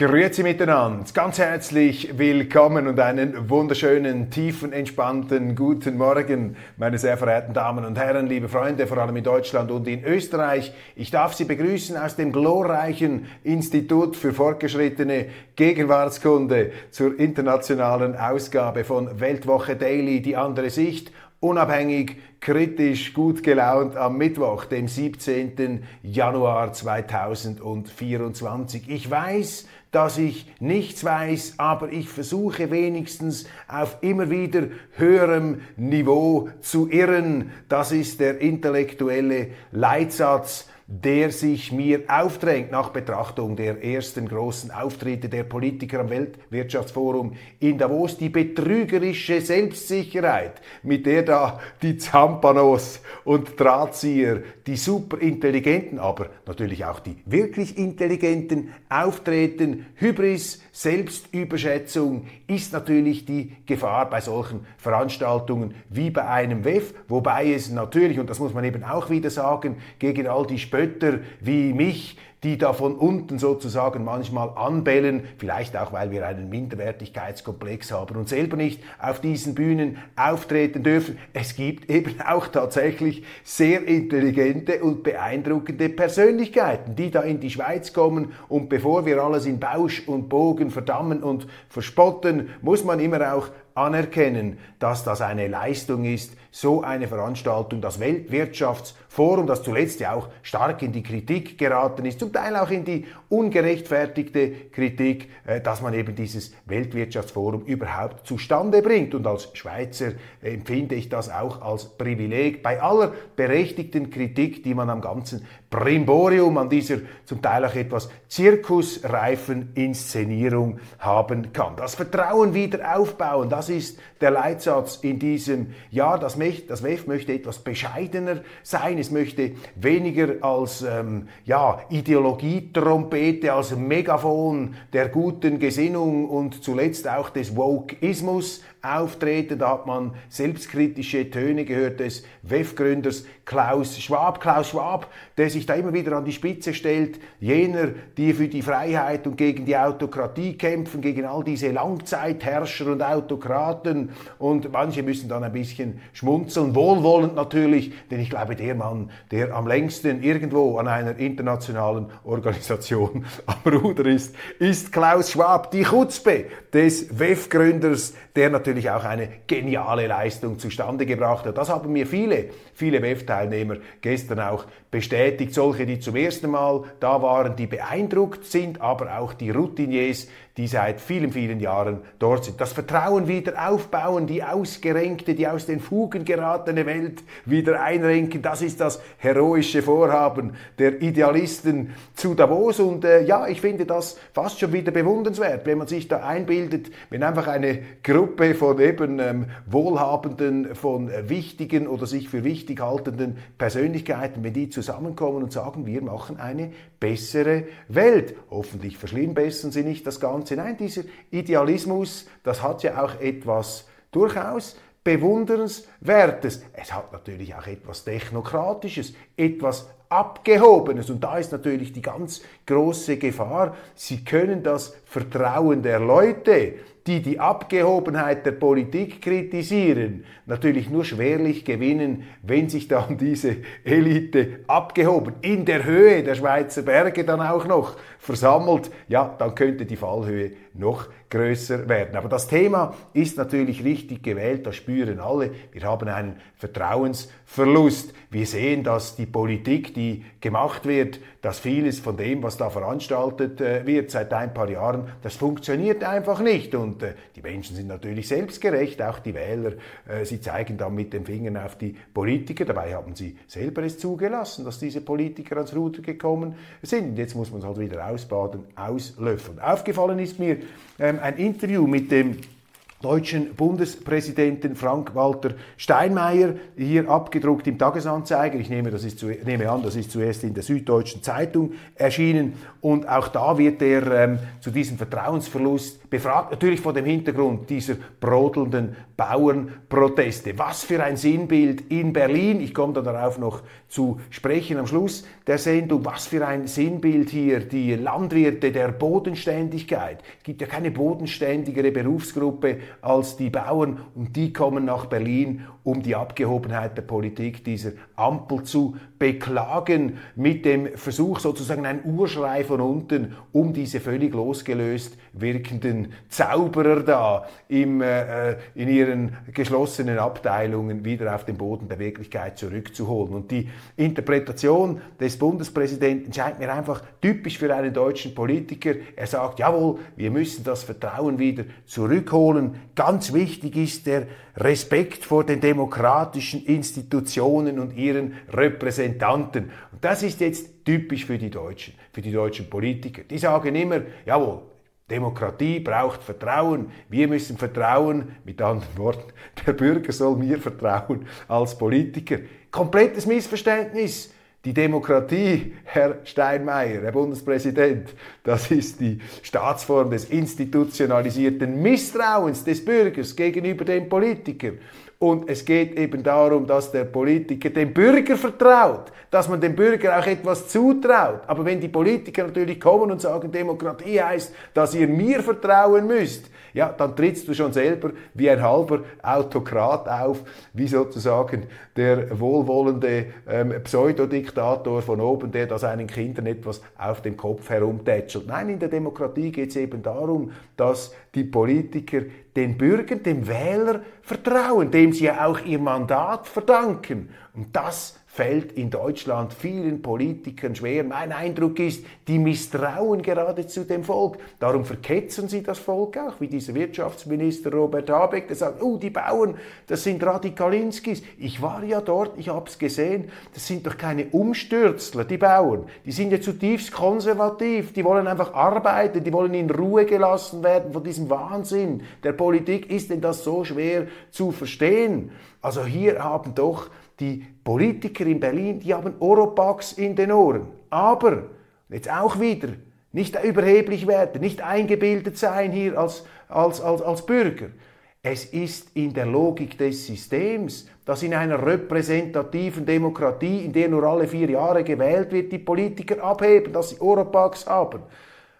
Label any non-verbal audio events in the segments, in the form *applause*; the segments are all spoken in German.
Grüezi miteinander, ganz herzlich willkommen und einen wunderschönen, tiefen, entspannten guten Morgen, meine sehr verehrten Damen und Herren, liebe Freunde, vor allem in Deutschland und in Österreich. Ich darf Sie begrüßen aus dem glorreichen Institut für fortgeschrittene Gegenwartskunde zur internationalen Ausgabe von Weltwoche Daily, die andere Sicht unabhängig, kritisch, gut gelaunt am Mittwoch, dem 17. Januar 2024. Ich weiß, dass ich nichts weiß, aber ich versuche wenigstens auf immer wieder höherem Niveau zu irren. Das ist der intellektuelle Leitsatz der sich mir aufdrängt nach Betrachtung der ersten großen Auftritte der Politiker am Weltwirtschaftsforum in Davos, die betrügerische Selbstsicherheit, mit der da die Zampanos und Drahtzieher, die superintelligenten, aber natürlich auch die wirklich intelligenten auftreten, Hybris, Selbstüberschätzung ist natürlich die Gefahr bei solchen Veranstaltungen wie bei einem WEF, wobei es natürlich, und das muss man eben auch wieder sagen, gegen all die Spötter wie mich die da von unten sozusagen manchmal anbellen, vielleicht auch, weil wir einen Minderwertigkeitskomplex haben und selber nicht auf diesen Bühnen auftreten dürfen. Es gibt eben auch tatsächlich sehr intelligente und beeindruckende Persönlichkeiten, die da in die Schweiz kommen und bevor wir alles in Bausch und Bogen verdammen und verspotten, muss man immer auch anerkennen, dass das eine Leistung ist, so eine Veranstaltung, das Weltwirtschaftsforum, das zuletzt ja auch stark in die Kritik geraten ist, zum Teil auch in die ungerechtfertigte Kritik, äh, dass man eben dieses Weltwirtschaftsforum überhaupt zustande bringt. Und als Schweizer empfinde ich das auch als Privileg bei aller berechtigten Kritik, die man am ganzen Brimborium, an dieser zum Teil auch etwas zirkusreifen Inszenierung haben kann. Das Vertrauen wieder aufbauen, das ist der Leitsatz in diesem Jahr. Das, das WEF möchte etwas bescheidener sein. Es möchte weniger als ähm, ja, Ideologietrompete, als Megafon der guten Gesinnung und zuletzt auch des Wokeismus auftreten. Da hat man selbstkritische Töne gehört des WEF-Gründers Klaus Schwab. Klaus Schwab, der sich da immer wieder an die Spitze stellt, jener, die für die Freiheit und gegen die Autokratie kämpfen, gegen all diese Langzeitherrscher und Autokraten. Und manche müssen dann ein bisschen schmunzeln, wohlwollend natürlich, denn ich glaube, der Mann, der am längsten irgendwo an einer internationalen Organisation *laughs* am Ruder ist, ist Klaus Schwab, die Chutzpe des WEF-Gründers, der natürlich auch eine geniale Leistung zustande gebracht hat. Das haben mir viele, viele WEF-Teilnehmer gestern auch bestätigt. Solche, die zum ersten Mal da waren, die beeindruckt sind, aber auch die Routiniers, die seit vielen, vielen Jahren dort sind. Das Vertrauen wieder aufbauen, die ausgerenkte, die aus den Fugen geratene Welt wieder einrenken, das ist das heroische Vorhaben der Idealisten zu Davos. Und äh, ja, ich finde das fast schon wieder bewundernswert, wenn man sich da einbildet, wenn einfach eine Gruppe von eben ähm, wohlhabenden, von wichtigen oder sich für wichtig haltenden Persönlichkeiten, wenn die zusammenkommen und sagen, wir machen eine bessere Welt. Hoffentlich verschlimmbessern sie nicht das Ganze. Nein, dieser Idealismus, das hat ja auch etwas durchaus Bewundernswertes. Es hat natürlich auch etwas Technokratisches, etwas Abgehobenes. Und da ist natürlich die ganz große Gefahr. Sie können das Vertrauen der Leute, die die Abgehobenheit der Politik kritisieren, natürlich nur schwerlich gewinnen, wenn sich dann diese Elite abgehoben, in der Höhe der Schweizer Berge dann auch noch versammelt, ja, dann könnte die Fallhöhe noch größer werden. Aber das Thema ist natürlich richtig gewählt, das spüren alle. Wir haben einen Vertrauensverlust. Wir sehen, dass die Politik, die gemacht wird, dass vieles von dem, was da veranstaltet äh, wird, seit ein paar Jahren. Das funktioniert einfach nicht. Und äh, die Menschen sind natürlich selbstgerecht, auch die Wähler. Äh, sie zeigen dann mit den Fingern auf die Politiker. Dabei haben sie selber es zugelassen, dass diese Politiker ans Ruder gekommen sind. Jetzt muss man es halt wieder ausbaden, auslöffeln. Aufgefallen ist mir ein Interview mit dem deutschen Bundespräsidenten Frank-Walter Steinmeier, hier abgedruckt im Tagesanzeiger. Ich nehme, das ist zu, nehme an, das ist zuerst in der Süddeutschen Zeitung erschienen. Und auch da wird er ähm, zu diesem Vertrauensverlust befragt, natürlich vor dem Hintergrund dieser brodelnden Bauernproteste. Was für ein Sinnbild in Berlin, ich komme da darauf noch zu sprechen am Schluss der Sendung, was für ein Sinnbild hier, die Landwirte der Bodenständigkeit. Es gibt ja keine bodenständigere Berufsgruppe als die Bauern und die kommen nach Berlin, um die Abgehobenheit der Politik dieser Ampel zu beklagen, mit dem Versuch sozusagen ein Urschrei von unten, um diese völlig losgelöst wirkenden Zauberer da im, äh, in ihren geschlossenen Abteilungen wieder auf den Boden der Wirklichkeit zurückzuholen. Und die Interpretation des Bundespräsidenten scheint mir einfach typisch für einen deutschen Politiker. Er sagt, jawohl, wir müssen das Vertrauen wieder zurückholen. Ganz wichtig ist der Respekt vor den demokratischen Institutionen und ihren Repräsentanten. Und das ist jetzt typisch für die Deutschen, für die deutschen Politiker. Die sagen immer, jawohl, Demokratie braucht Vertrauen. Wir müssen vertrauen. Mit anderen Worten, *laughs* der Bürger soll mir vertrauen als Politiker. Komplettes Missverständnis. Die Demokratie, Herr Steinmeier, Herr Bundespräsident, das ist die Staatsform des institutionalisierten Misstrauens des Bürgers gegenüber dem Politiker. Und es geht eben darum, dass der Politiker dem Bürger vertraut, dass man dem Bürger auch etwas zutraut. Aber wenn die Politiker natürlich kommen und sagen, Demokratie heißt, dass ihr mir vertrauen müsst, ja, dann trittst du schon selber wie ein halber Autokrat auf, wie sozusagen der wohlwollende ähm, Pseudodiktator von oben, der da seinen Kindern etwas auf dem Kopf herumtätschelt. Nein, in der Demokratie geht es eben darum, dass die Politiker den Bürgern, dem Wähler vertrauen, dem sie ja auch ihr Mandat verdanken. Und das fällt in Deutschland vielen Politikern schwer. Mein Eindruck ist, die misstrauen geradezu dem Volk. Darum verketzen sie das Volk auch, wie dieser Wirtschaftsminister Robert Habeck, der sagt, oh, die Bauern, das sind Radikalinskis. Ich war ja dort, ich habe es gesehen, das sind doch keine Umstürzler, die Bauern. Die sind ja zutiefst konservativ, die wollen einfach arbeiten, die wollen in Ruhe gelassen werden von diesem Wahnsinn der Politik. Ist denn das so schwer zu verstehen? Also hier haben doch die Politiker in Berlin, die haben Oropax in den Ohren. Aber, jetzt auch wieder, nicht überheblich werden, nicht eingebildet sein hier als, als, als, als Bürger. Es ist in der Logik des Systems, dass in einer repräsentativen Demokratie, in der nur alle vier Jahre gewählt wird, die Politiker abheben, dass sie Oropax haben.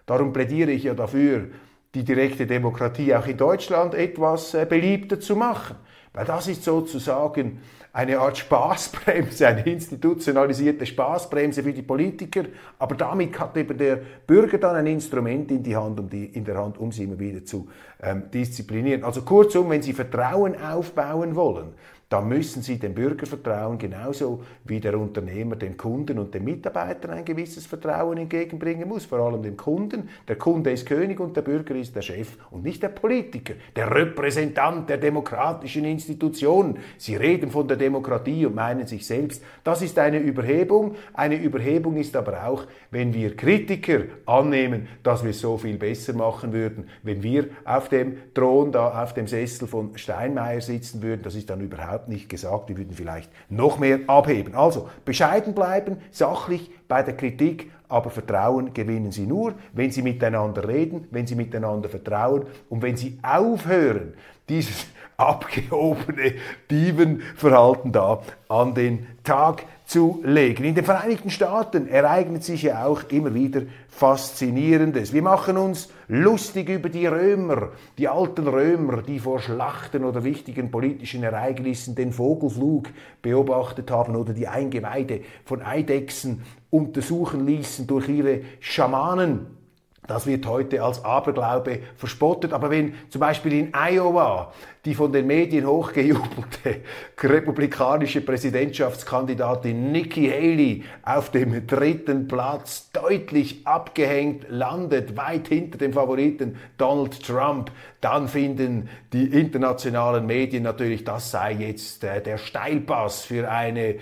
Darum plädiere ich ja dafür, die direkte Demokratie auch in Deutschland etwas äh, beliebter zu machen. Weil das ist sozusagen eine Art Spaßbremse, eine institutionalisierte Spaßbremse für die Politiker. Aber damit hat eben der Bürger dann ein Instrument in, die Hand, um die, in der Hand, um sie immer wieder zu ähm, disziplinieren. Also kurzum, wenn Sie Vertrauen aufbauen wollen, dann müssen Sie dem Bürger vertrauen, genauso wie der Unternehmer den Kunden und den Mitarbeitern ein gewisses Vertrauen entgegenbringen muss, vor allem dem Kunden. Der Kunde ist König und der Bürger ist der Chef und nicht der Politiker, der Repräsentant der demokratischen Institutionen. Sie reden von der Demokratie und meinen sich selbst. Das ist eine Überhebung. Eine Überhebung ist aber auch, wenn wir Kritiker annehmen, dass wir es so viel besser machen würden, wenn wir auf dem Thron, da auf dem Sessel von Steinmeier sitzen würden. Das ist dann überhaupt überhaupt nicht gesagt, wir würden vielleicht noch mehr abheben. Also bescheiden bleiben, sachlich bei der Kritik, aber Vertrauen gewinnen Sie nur, wenn Sie miteinander reden, wenn Sie miteinander vertrauen und wenn Sie aufhören, dieses *laughs* abgehobene Dievenverhalten da an den Tag zu legen. In den Vereinigten Staaten ereignet sich ja auch immer wieder Faszinierendes. Wir machen uns lustig über die Römer, die alten Römer, die vor Schlachten oder wichtigen politischen Ereignissen den Vogelflug beobachtet haben oder die Eingeweide von Eidechsen untersuchen ließen durch ihre Schamanen. Das wird heute als Aberglaube verspottet. Aber wenn zum Beispiel in Iowa die von den Medien hochgejubelte *laughs* republikanische Präsidentschaftskandidatin Nikki Haley auf dem dritten Platz deutlich abgehängt landet, weit hinter dem Favoriten Donald Trump, dann finden die internationalen Medien natürlich, das sei jetzt äh, der Steilpass für eine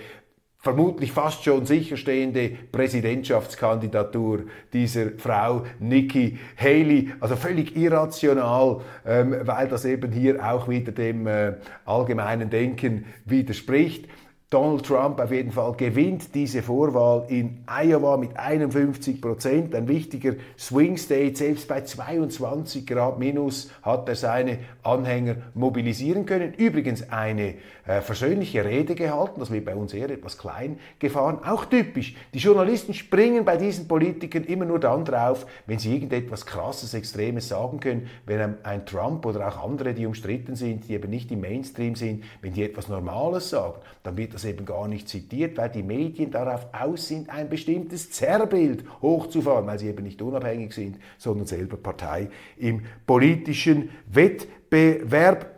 vermutlich fast schon sicherstehende Präsidentschaftskandidatur dieser Frau Nikki Haley. Also völlig irrational, ähm, weil das eben hier auch wieder dem äh, allgemeinen Denken widerspricht. Donald Trump auf jeden Fall gewinnt diese Vorwahl in Iowa mit 51 Prozent. Ein wichtiger Swing State. Selbst bei 22 Grad minus hat er seine Anhänger mobilisieren können. Übrigens eine äh, versöhnliche Rede gehalten. Das wird bei uns eher etwas klein gefahren. Auch typisch. Die Journalisten springen bei diesen Politikern immer nur dann drauf, wenn sie irgendetwas Krasses, Extremes sagen können. Wenn ein, ein Trump oder auch andere, die umstritten sind, die eben nicht im Mainstream sind, wenn die etwas Normales sagen, dann wird das das eben gar nicht zitiert, weil die Medien darauf aus sind, ein bestimmtes Zerrbild hochzufahren, weil sie eben nicht unabhängig sind, sondern selber Partei im politischen Wettbewerb.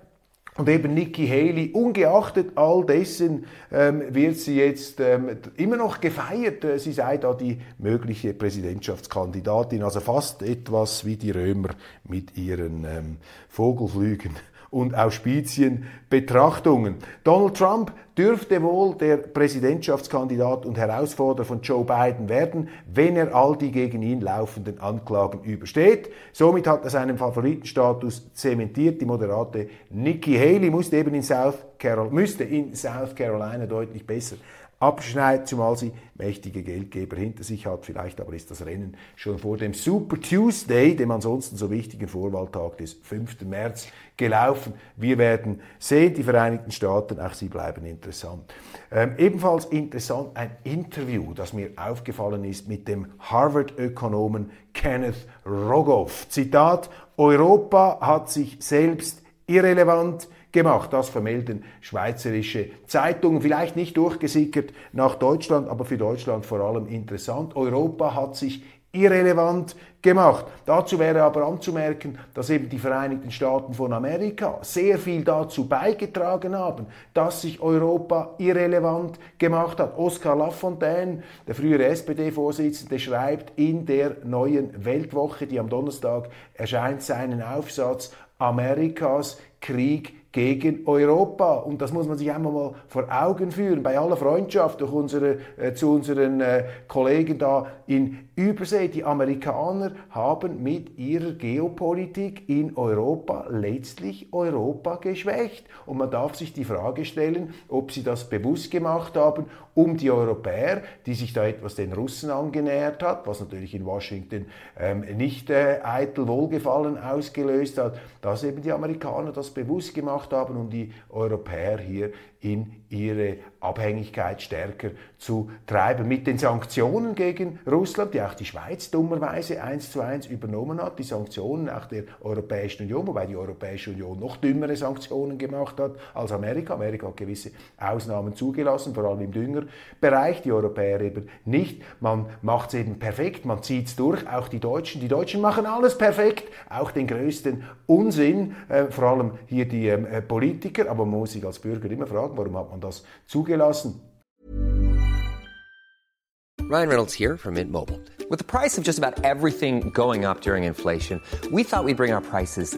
Und eben Nikki Haley, ungeachtet all dessen, ähm, wird sie jetzt ähm, immer noch gefeiert. Äh, sie sei da die mögliche Präsidentschaftskandidatin, also fast etwas wie die Römer mit ihren ähm, Vogelflügen und Auspizien-Betrachtungen. Donald Trump dürfte wohl der Präsidentschaftskandidat und Herausforderer von Joe Biden werden, wenn er all die gegen ihn laufenden Anklagen übersteht. Somit hat er seinen Favoritenstatus zementiert. Die moderate Nikki Haley musste eben in South Carolina, müsste in South Carolina deutlich besser abschneidet, zumal sie mächtige Geldgeber hinter sich hat. Vielleicht aber ist das Rennen schon vor dem Super Tuesday, dem ansonsten so wichtigen Vorwahltag des 5. März, gelaufen. Wir werden sehen, die Vereinigten Staaten, auch sie bleiben interessant. Ähm, ebenfalls interessant ein Interview, das mir aufgefallen ist mit dem Harvard-Ökonomen Kenneth Rogoff. Zitat, Europa hat sich selbst irrelevant gemacht. Das vermelden schweizerische Zeitungen, vielleicht nicht durchgesickert nach Deutschland, aber für Deutschland vor allem interessant. Europa hat sich irrelevant gemacht. Dazu wäre aber anzumerken, dass eben die Vereinigten Staaten von Amerika sehr viel dazu beigetragen haben, dass sich Europa irrelevant gemacht hat. Oskar Lafontaine, der frühere SPD-Vorsitzende, schreibt in der neuen Weltwoche, die am Donnerstag erscheint, seinen Aufsatz Amerikas Krieg gegen Europa. Und das muss man sich einmal mal vor Augen führen. Bei aller Freundschaft durch unsere, äh, zu unseren äh, Kollegen da in Übersee. Die Amerikaner haben mit ihrer Geopolitik in Europa letztlich Europa geschwächt. Und man darf sich die Frage stellen, ob sie das bewusst gemacht haben, um die Europäer, die sich da etwas den Russen angenähert hat, was natürlich in Washington ähm, nicht äh, eitel Wohlgefallen ausgelöst hat, dass eben die Amerikaner das bewusst gemacht haben, um die Europäer hier in ihre Abhängigkeit stärker zu treiben. Mit den Sanktionen gegen Russland, die auch die Schweiz dummerweise eins zu eins übernommen hat, die Sanktionen auch der Europäischen Union, wobei die Europäische Union noch dümmere Sanktionen gemacht hat als Amerika. Amerika hat gewisse Ausnahmen zugelassen, vor allem im Düngerbereich, die Europäer eben nicht. Man macht es eben perfekt, man zieht es durch, auch die Deutschen. Die Deutschen machen alles perfekt, auch den größten Unsinn, äh, vor allem hier die ähm, äh, Politiker, aber man muss sich als Bürger immer fragen, warum hat man das er zugelassen? Ryan Reynolds here from Mint Mobile. With the price of just about everything going up during inflation, we thought we'd bring our prices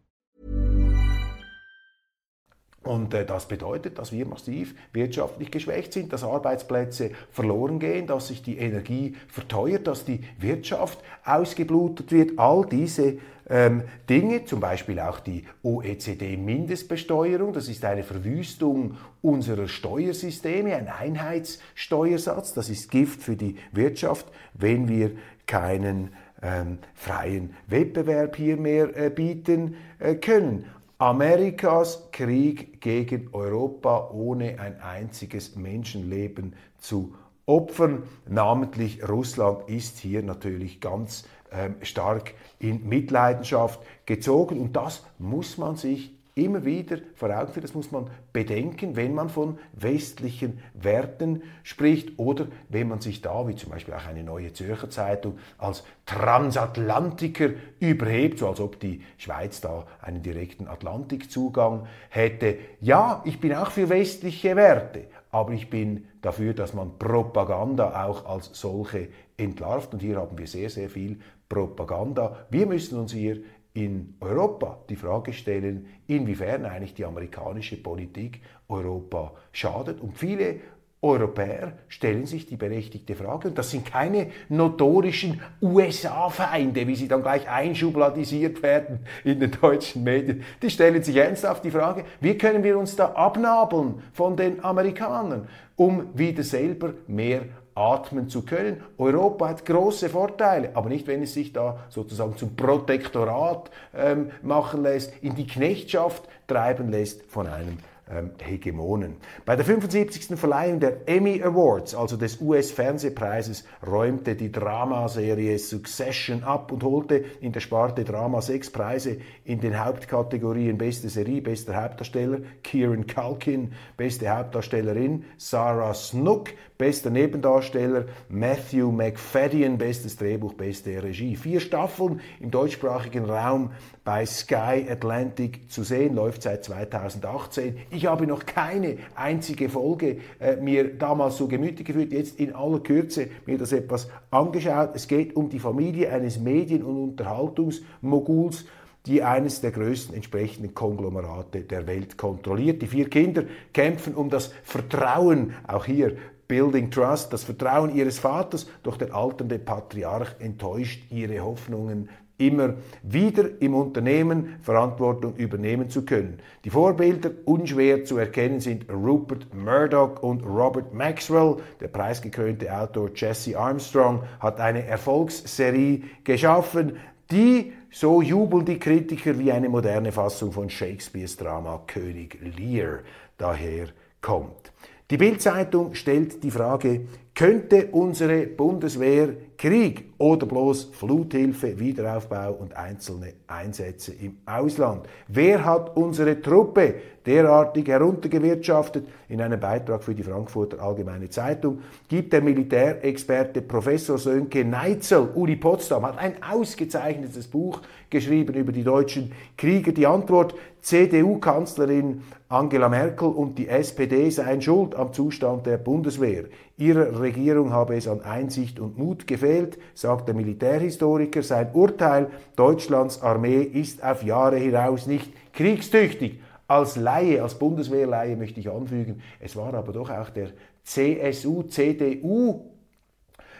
Und äh, das bedeutet, dass wir massiv wirtschaftlich geschwächt sind, dass Arbeitsplätze verloren gehen, dass sich die Energie verteuert, dass die Wirtschaft ausgeblutet wird. All diese ähm, Dinge, zum Beispiel auch die OECD-Mindestbesteuerung, das ist eine Verwüstung unserer Steuersysteme, ein Einheitssteuersatz, das ist Gift für die Wirtschaft, wenn wir keinen ähm, freien Wettbewerb hier mehr äh, bieten äh, können. Amerikas Krieg gegen Europa ohne ein einziges Menschenleben zu opfern. Namentlich Russland ist hier natürlich ganz ähm, stark in Mitleidenschaft gezogen und das muss man sich immer wieder vor Augen führen. Das muss man bedenken, wenn man von westlichen Werten spricht oder wenn man sich da, wie zum Beispiel auch eine neue Zürcher Zeitung, als Transatlantiker überhebt, so als ob die Schweiz da einen direkten Atlantikzugang hätte. Ja, ich bin auch für westliche Werte, aber ich bin dafür, dass man Propaganda auch als solche entlarvt. Und hier haben wir sehr, sehr viel Propaganda. Wir müssen uns hier in Europa die Frage stellen, inwiefern eigentlich die amerikanische Politik Europa schadet. Und viele Europäer stellen sich die berechtigte Frage, und das sind keine notorischen USA-Feinde, wie sie dann gleich einschubladisiert werden in den deutschen Medien, die stellen sich ernsthaft die Frage, wie können wir uns da abnabeln von den Amerikanern, um wieder selber mehr atmen zu können. Europa hat große Vorteile, aber nicht, wenn es sich da sozusagen zum Protektorat ähm, machen lässt, in die Knechtschaft treiben lässt von einem ähm, Hegemonen. Bei der 75. Verleihung der Emmy Awards, also des US-Fernsehpreises, räumte die Dramaserie Succession ab und holte in der Sparte Drama sechs Preise in den Hauptkategorien Beste Serie, bester Hauptdarsteller Kieran Culkin, beste Hauptdarstellerin Sarah Snook, bester Nebendarsteller Matthew McFadden, bestes Drehbuch, beste Regie. Vier Staffeln im deutschsprachigen Raum bei Sky Atlantic zu sehen, läuft seit 2018. Ich habe noch keine einzige Folge äh, mir damals so gemütlich gefühlt, jetzt in aller Kürze mir das etwas angeschaut. Es geht um die Familie eines Medien- und Unterhaltungsmoguls, die eines der größten entsprechenden Konglomerate der Welt kontrolliert. Die vier Kinder kämpfen um das Vertrauen, auch hier Building Trust, das Vertrauen ihres Vaters, doch der alternde Patriarch enttäuscht ihre Hoffnungen immer wieder im Unternehmen Verantwortung übernehmen zu können. Die Vorbilder unschwer zu erkennen sind Rupert Murdoch und Robert Maxwell. Der preisgekrönte Autor Jesse Armstrong hat eine Erfolgsserie geschaffen, die, so jubeln die Kritiker, wie eine moderne Fassung von Shakespeares Drama König Lear daher kommt. Die Bildzeitung stellt die Frage, könnte unsere Bundeswehr Krieg oder bloß Fluthilfe, Wiederaufbau und einzelne Einsätze im Ausland. Wer hat unsere Truppe derartig heruntergewirtschaftet? In einem Beitrag für die Frankfurter Allgemeine Zeitung gibt der Militärexperte Professor Sönke Neitzel, Uni Potsdam, hat ein ausgezeichnetes Buch geschrieben über die deutschen Krieger. Die Antwort, CDU-Kanzlerin Angela Merkel und die SPD seien schuld am Zustand der Bundeswehr. Ihrer Regierung habe es an Einsicht und Mut gefehlt, sagt der Militärhistoriker. Sein Urteil, Deutschlands Armee ist auf Jahre hinaus nicht kriegstüchtig. Als Laie, als Bundeswehrleihe möchte ich anfügen, es war aber doch auch der CSU, CDU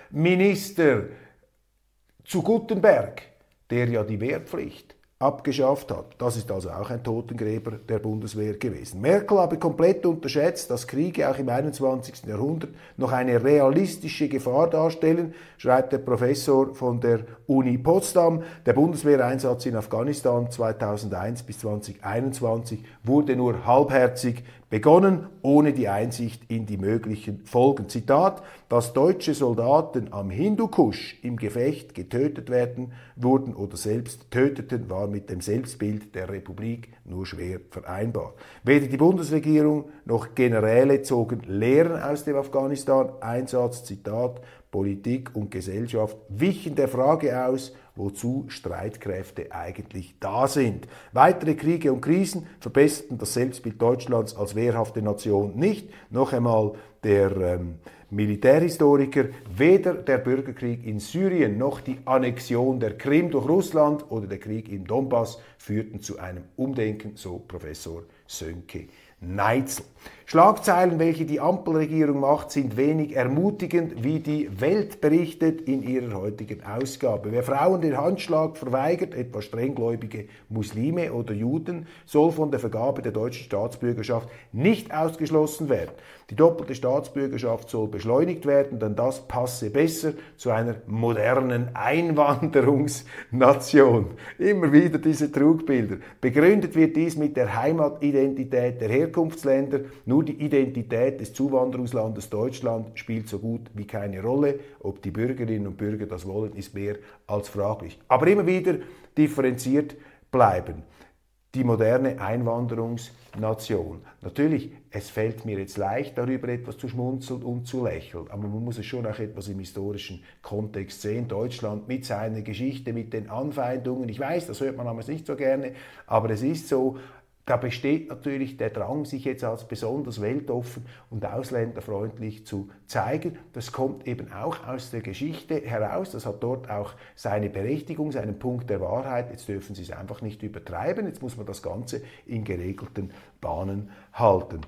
Minister zu Guttenberg, der ja die Wehrpflicht abgeschafft hat. Das ist also auch ein Totengräber der Bundeswehr gewesen. Merkel habe komplett unterschätzt, dass Kriege auch im 21. Jahrhundert noch eine realistische Gefahr darstellen, schreibt der Professor von der Uni Potsdam. Der Bundeswehreinsatz in Afghanistan 2001 bis 2021 wurde nur halbherzig begonnen, ohne die Einsicht in die möglichen Folgen. Zitat, dass deutsche Soldaten am Hindukusch im Gefecht getötet werden wurden oder selbst töteten, war mit dem Selbstbild der Republik nur schwer vereinbar. Weder die Bundesregierung noch Generäle zogen Lehren aus dem Afghanistan-Einsatz, Zitat, Politik und Gesellschaft wichen der Frage aus, wozu Streitkräfte eigentlich da sind. Weitere Kriege und Krisen verbesserten das Selbstbild Deutschlands als wehrhafte Nation nicht. Noch einmal der ähm, Militärhistoriker, weder der Bürgerkrieg in Syrien noch die Annexion der Krim durch Russland oder der Krieg im Donbass führten zu einem Umdenken, so Professor Sönke Neitzel. Schlagzeilen, welche die Ampelregierung macht, sind wenig ermutigend, wie die Welt berichtet in ihrer heutigen Ausgabe. Wer Frauen den Handschlag verweigert, etwa strenggläubige Muslime oder Juden, soll von der Vergabe der deutschen Staatsbürgerschaft nicht ausgeschlossen werden. Die doppelte Staatsbürgerschaft soll beschleunigt werden, denn das passe besser zu einer modernen Einwanderungsnation. Immer wieder diese Trugbilder. Begründet wird dies mit der Heimatidentität der Herkunftsländer. Nur die Identität des Zuwanderungslandes Deutschland spielt so gut wie keine Rolle. Ob die Bürgerinnen und Bürger das wollen, ist mehr als fraglich. Aber immer wieder differenziert bleiben. Die moderne Einwanderungsnation. Natürlich, es fällt mir jetzt leicht, darüber etwas zu schmunzeln und zu lächeln, aber man muss es schon auch etwas im historischen Kontext sehen. Deutschland mit seiner Geschichte, mit den Anfeindungen, ich weiß, das hört man damals nicht so gerne, aber es ist so, da besteht natürlich der Drang, sich jetzt als besonders weltoffen und ausländerfreundlich zu zeigen. Das kommt eben auch aus der Geschichte heraus. Das hat dort auch seine Berechtigung, seinen Punkt der Wahrheit. Jetzt dürfen Sie es einfach nicht übertreiben. Jetzt muss man das Ganze in geregelten Bahnen halten.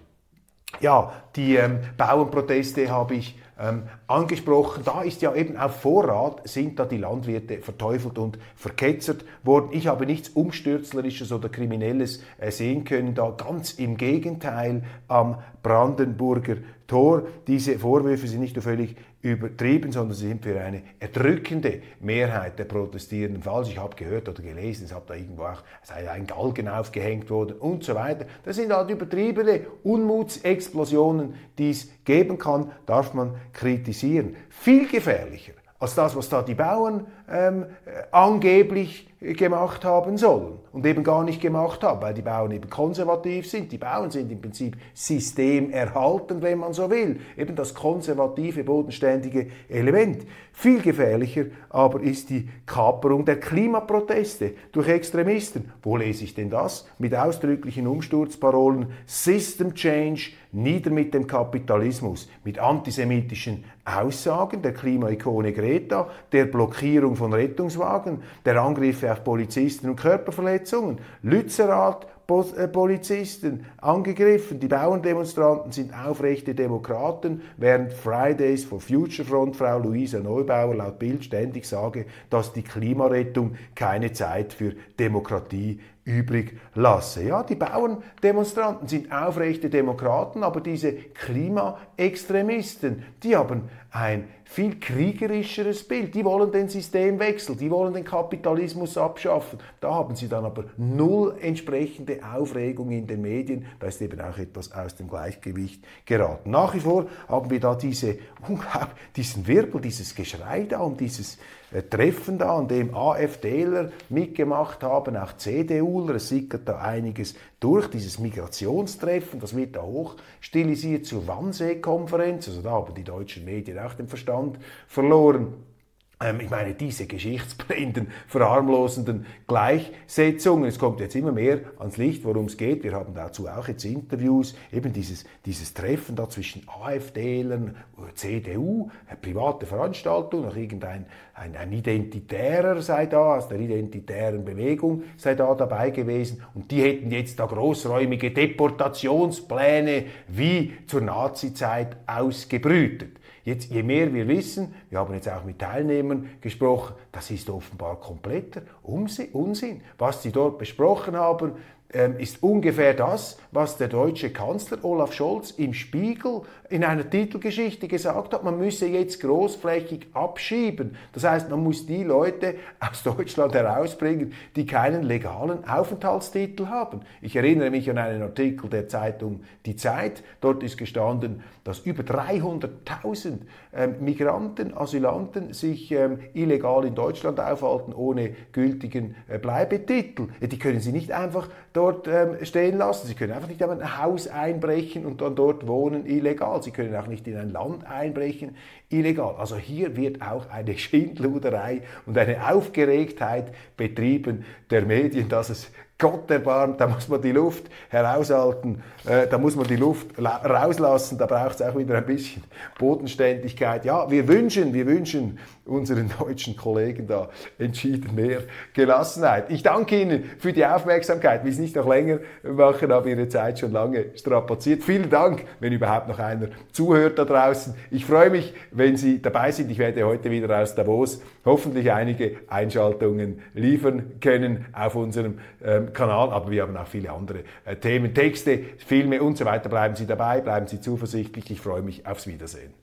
Ja, die ähm, Bauernproteste habe ich ähm, angesprochen. Da ist ja eben auf Vorrat sind da die Landwirte verteufelt und verketzert worden. Ich habe nichts Umstürzlerisches oder Kriminelles äh, sehen können. Da ganz im Gegenteil am Brandenburger Tor. Diese Vorwürfe sind nicht nur völlig übertrieben, sondern sie sind für eine erdrückende Mehrheit der Protestierenden falsch. Ich habe gehört oder gelesen, es hat da irgendwo auch sei ein Galgen aufgehängt worden und so weiter. Das sind halt übertriebene Unmutsexplosionen, die es geben kann, darf man kritisieren. Viel gefährlicher als das, was da die Bauern ähm, angeblich gemacht haben sollen und eben gar nicht gemacht haben, weil die Bauern eben konservativ sind. Die Bauern sind im Prinzip systemerhaltend, wenn man so will. Eben das konservative, bodenständige Element. Viel gefährlicher aber ist die Kaperung der Klimaproteste durch Extremisten. Wo lese ich denn das? Mit ausdrücklichen Umsturzparolen System Change, nieder mit dem Kapitalismus, mit antisemitischen Aussagen der Klimaikone Greta, der Blockierung von Rettungswagen, der Angriffe auf Polizisten und Körperverletzungen, Lützerath, äh, Polizisten angegriffen. Die Bauerndemonstranten sind aufrechte Demokraten, während Fridays for Future Front Frau Luisa Neubauer laut Bild ständig sage, dass die Klimarettung keine Zeit für Demokratie übrig lasse. Ja, die Bauerndemonstranten sind aufrechte Demokraten, aber diese Klimaextremisten, die haben ein viel kriegerischeres Bild. Die wollen den Systemwechsel, die wollen den Kapitalismus abschaffen. Da haben sie dann aber null entsprechende Aufregung in den Medien. Da ist eben auch etwas aus dem Gleichgewicht geraten. Nach wie vor haben wir da diese, *laughs* diesen Wirbel, dieses Geschrei da um dieses Treffen da, an dem AfDler mitgemacht haben, auch CDUler, es sickert da einiges durch, dieses Migrationstreffen, das wird da hoch stilisiert zur Wannsee-Konferenz, also da haben die deutschen Medien auch den Verstand verloren. Ähm, ich meine, diese geschichtsblinden, verharmlosenden Gleichsetzungen, es kommt jetzt immer mehr ans Licht, worum es geht. Wir haben dazu auch jetzt Interviews, eben dieses, dieses Treffen da zwischen AfD-Lern, CDU, eine private Veranstaltung, noch irgendein ein, ein Identitärer sei da, aus der identitären Bewegung sei da dabei gewesen und die hätten jetzt da großräumige Deportationspläne wie zur Nazizeit ausgebrütet. Jetzt, je mehr wir wissen, wir haben jetzt auch mit Teilnehmern gesprochen, das ist offenbar kompletter Unsinn. Was sie dort besprochen haben, ist ungefähr das, was der deutsche Kanzler Olaf Scholz im Spiegel in einer Titelgeschichte gesagt hat. Man müsse jetzt großflächig abschieben. Das heißt, man muss die Leute aus Deutschland herausbringen, die keinen legalen Aufenthaltstitel haben. Ich erinnere mich an einen Artikel der Zeitung Die Zeit. Dort ist gestanden, dass über 300.000 ähm, Migranten, Asylanten sich ähm, illegal in Deutschland aufhalten ohne gültigen äh, Bleibetitel. Die können sie nicht einfach dort ähm, stehen lassen. Sie können einfach nicht in ein Haus einbrechen und dann dort wohnen illegal. Sie können auch nicht in ein Land einbrechen illegal. Also hier wird auch eine *laughs* Schindluderei und eine Aufgeregtheit betrieben der Medien, dass es Gott erbarmt, da muss man die Luft heraushalten, äh, da muss man die Luft rauslassen, da braucht es auch wieder ein bisschen Bodenständigkeit. Ja, wir wünschen, wir wünschen unseren deutschen Kollegen da entschieden mehr Gelassenheit. Ich danke Ihnen für die Aufmerksamkeit. Will es nicht noch länger machen, habe Ihre Zeit schon lange strapaziert. Vielen Dank, wenn überhaupt noch einer zuhört da draußen. Ich freue mich, wenn Sie dabei sind. Ich werde heute wieder aus Davos hoffentlich einige Einschaltungen liefern können auf unserem ähm, Kanal. Aber wir haben auch viele andere äh, Themen, Texte, Filme und so weiter. Bleiben Sie dabei, bleiben Sie zuversichtlich. Ich freue mich aufs Wiedersehen.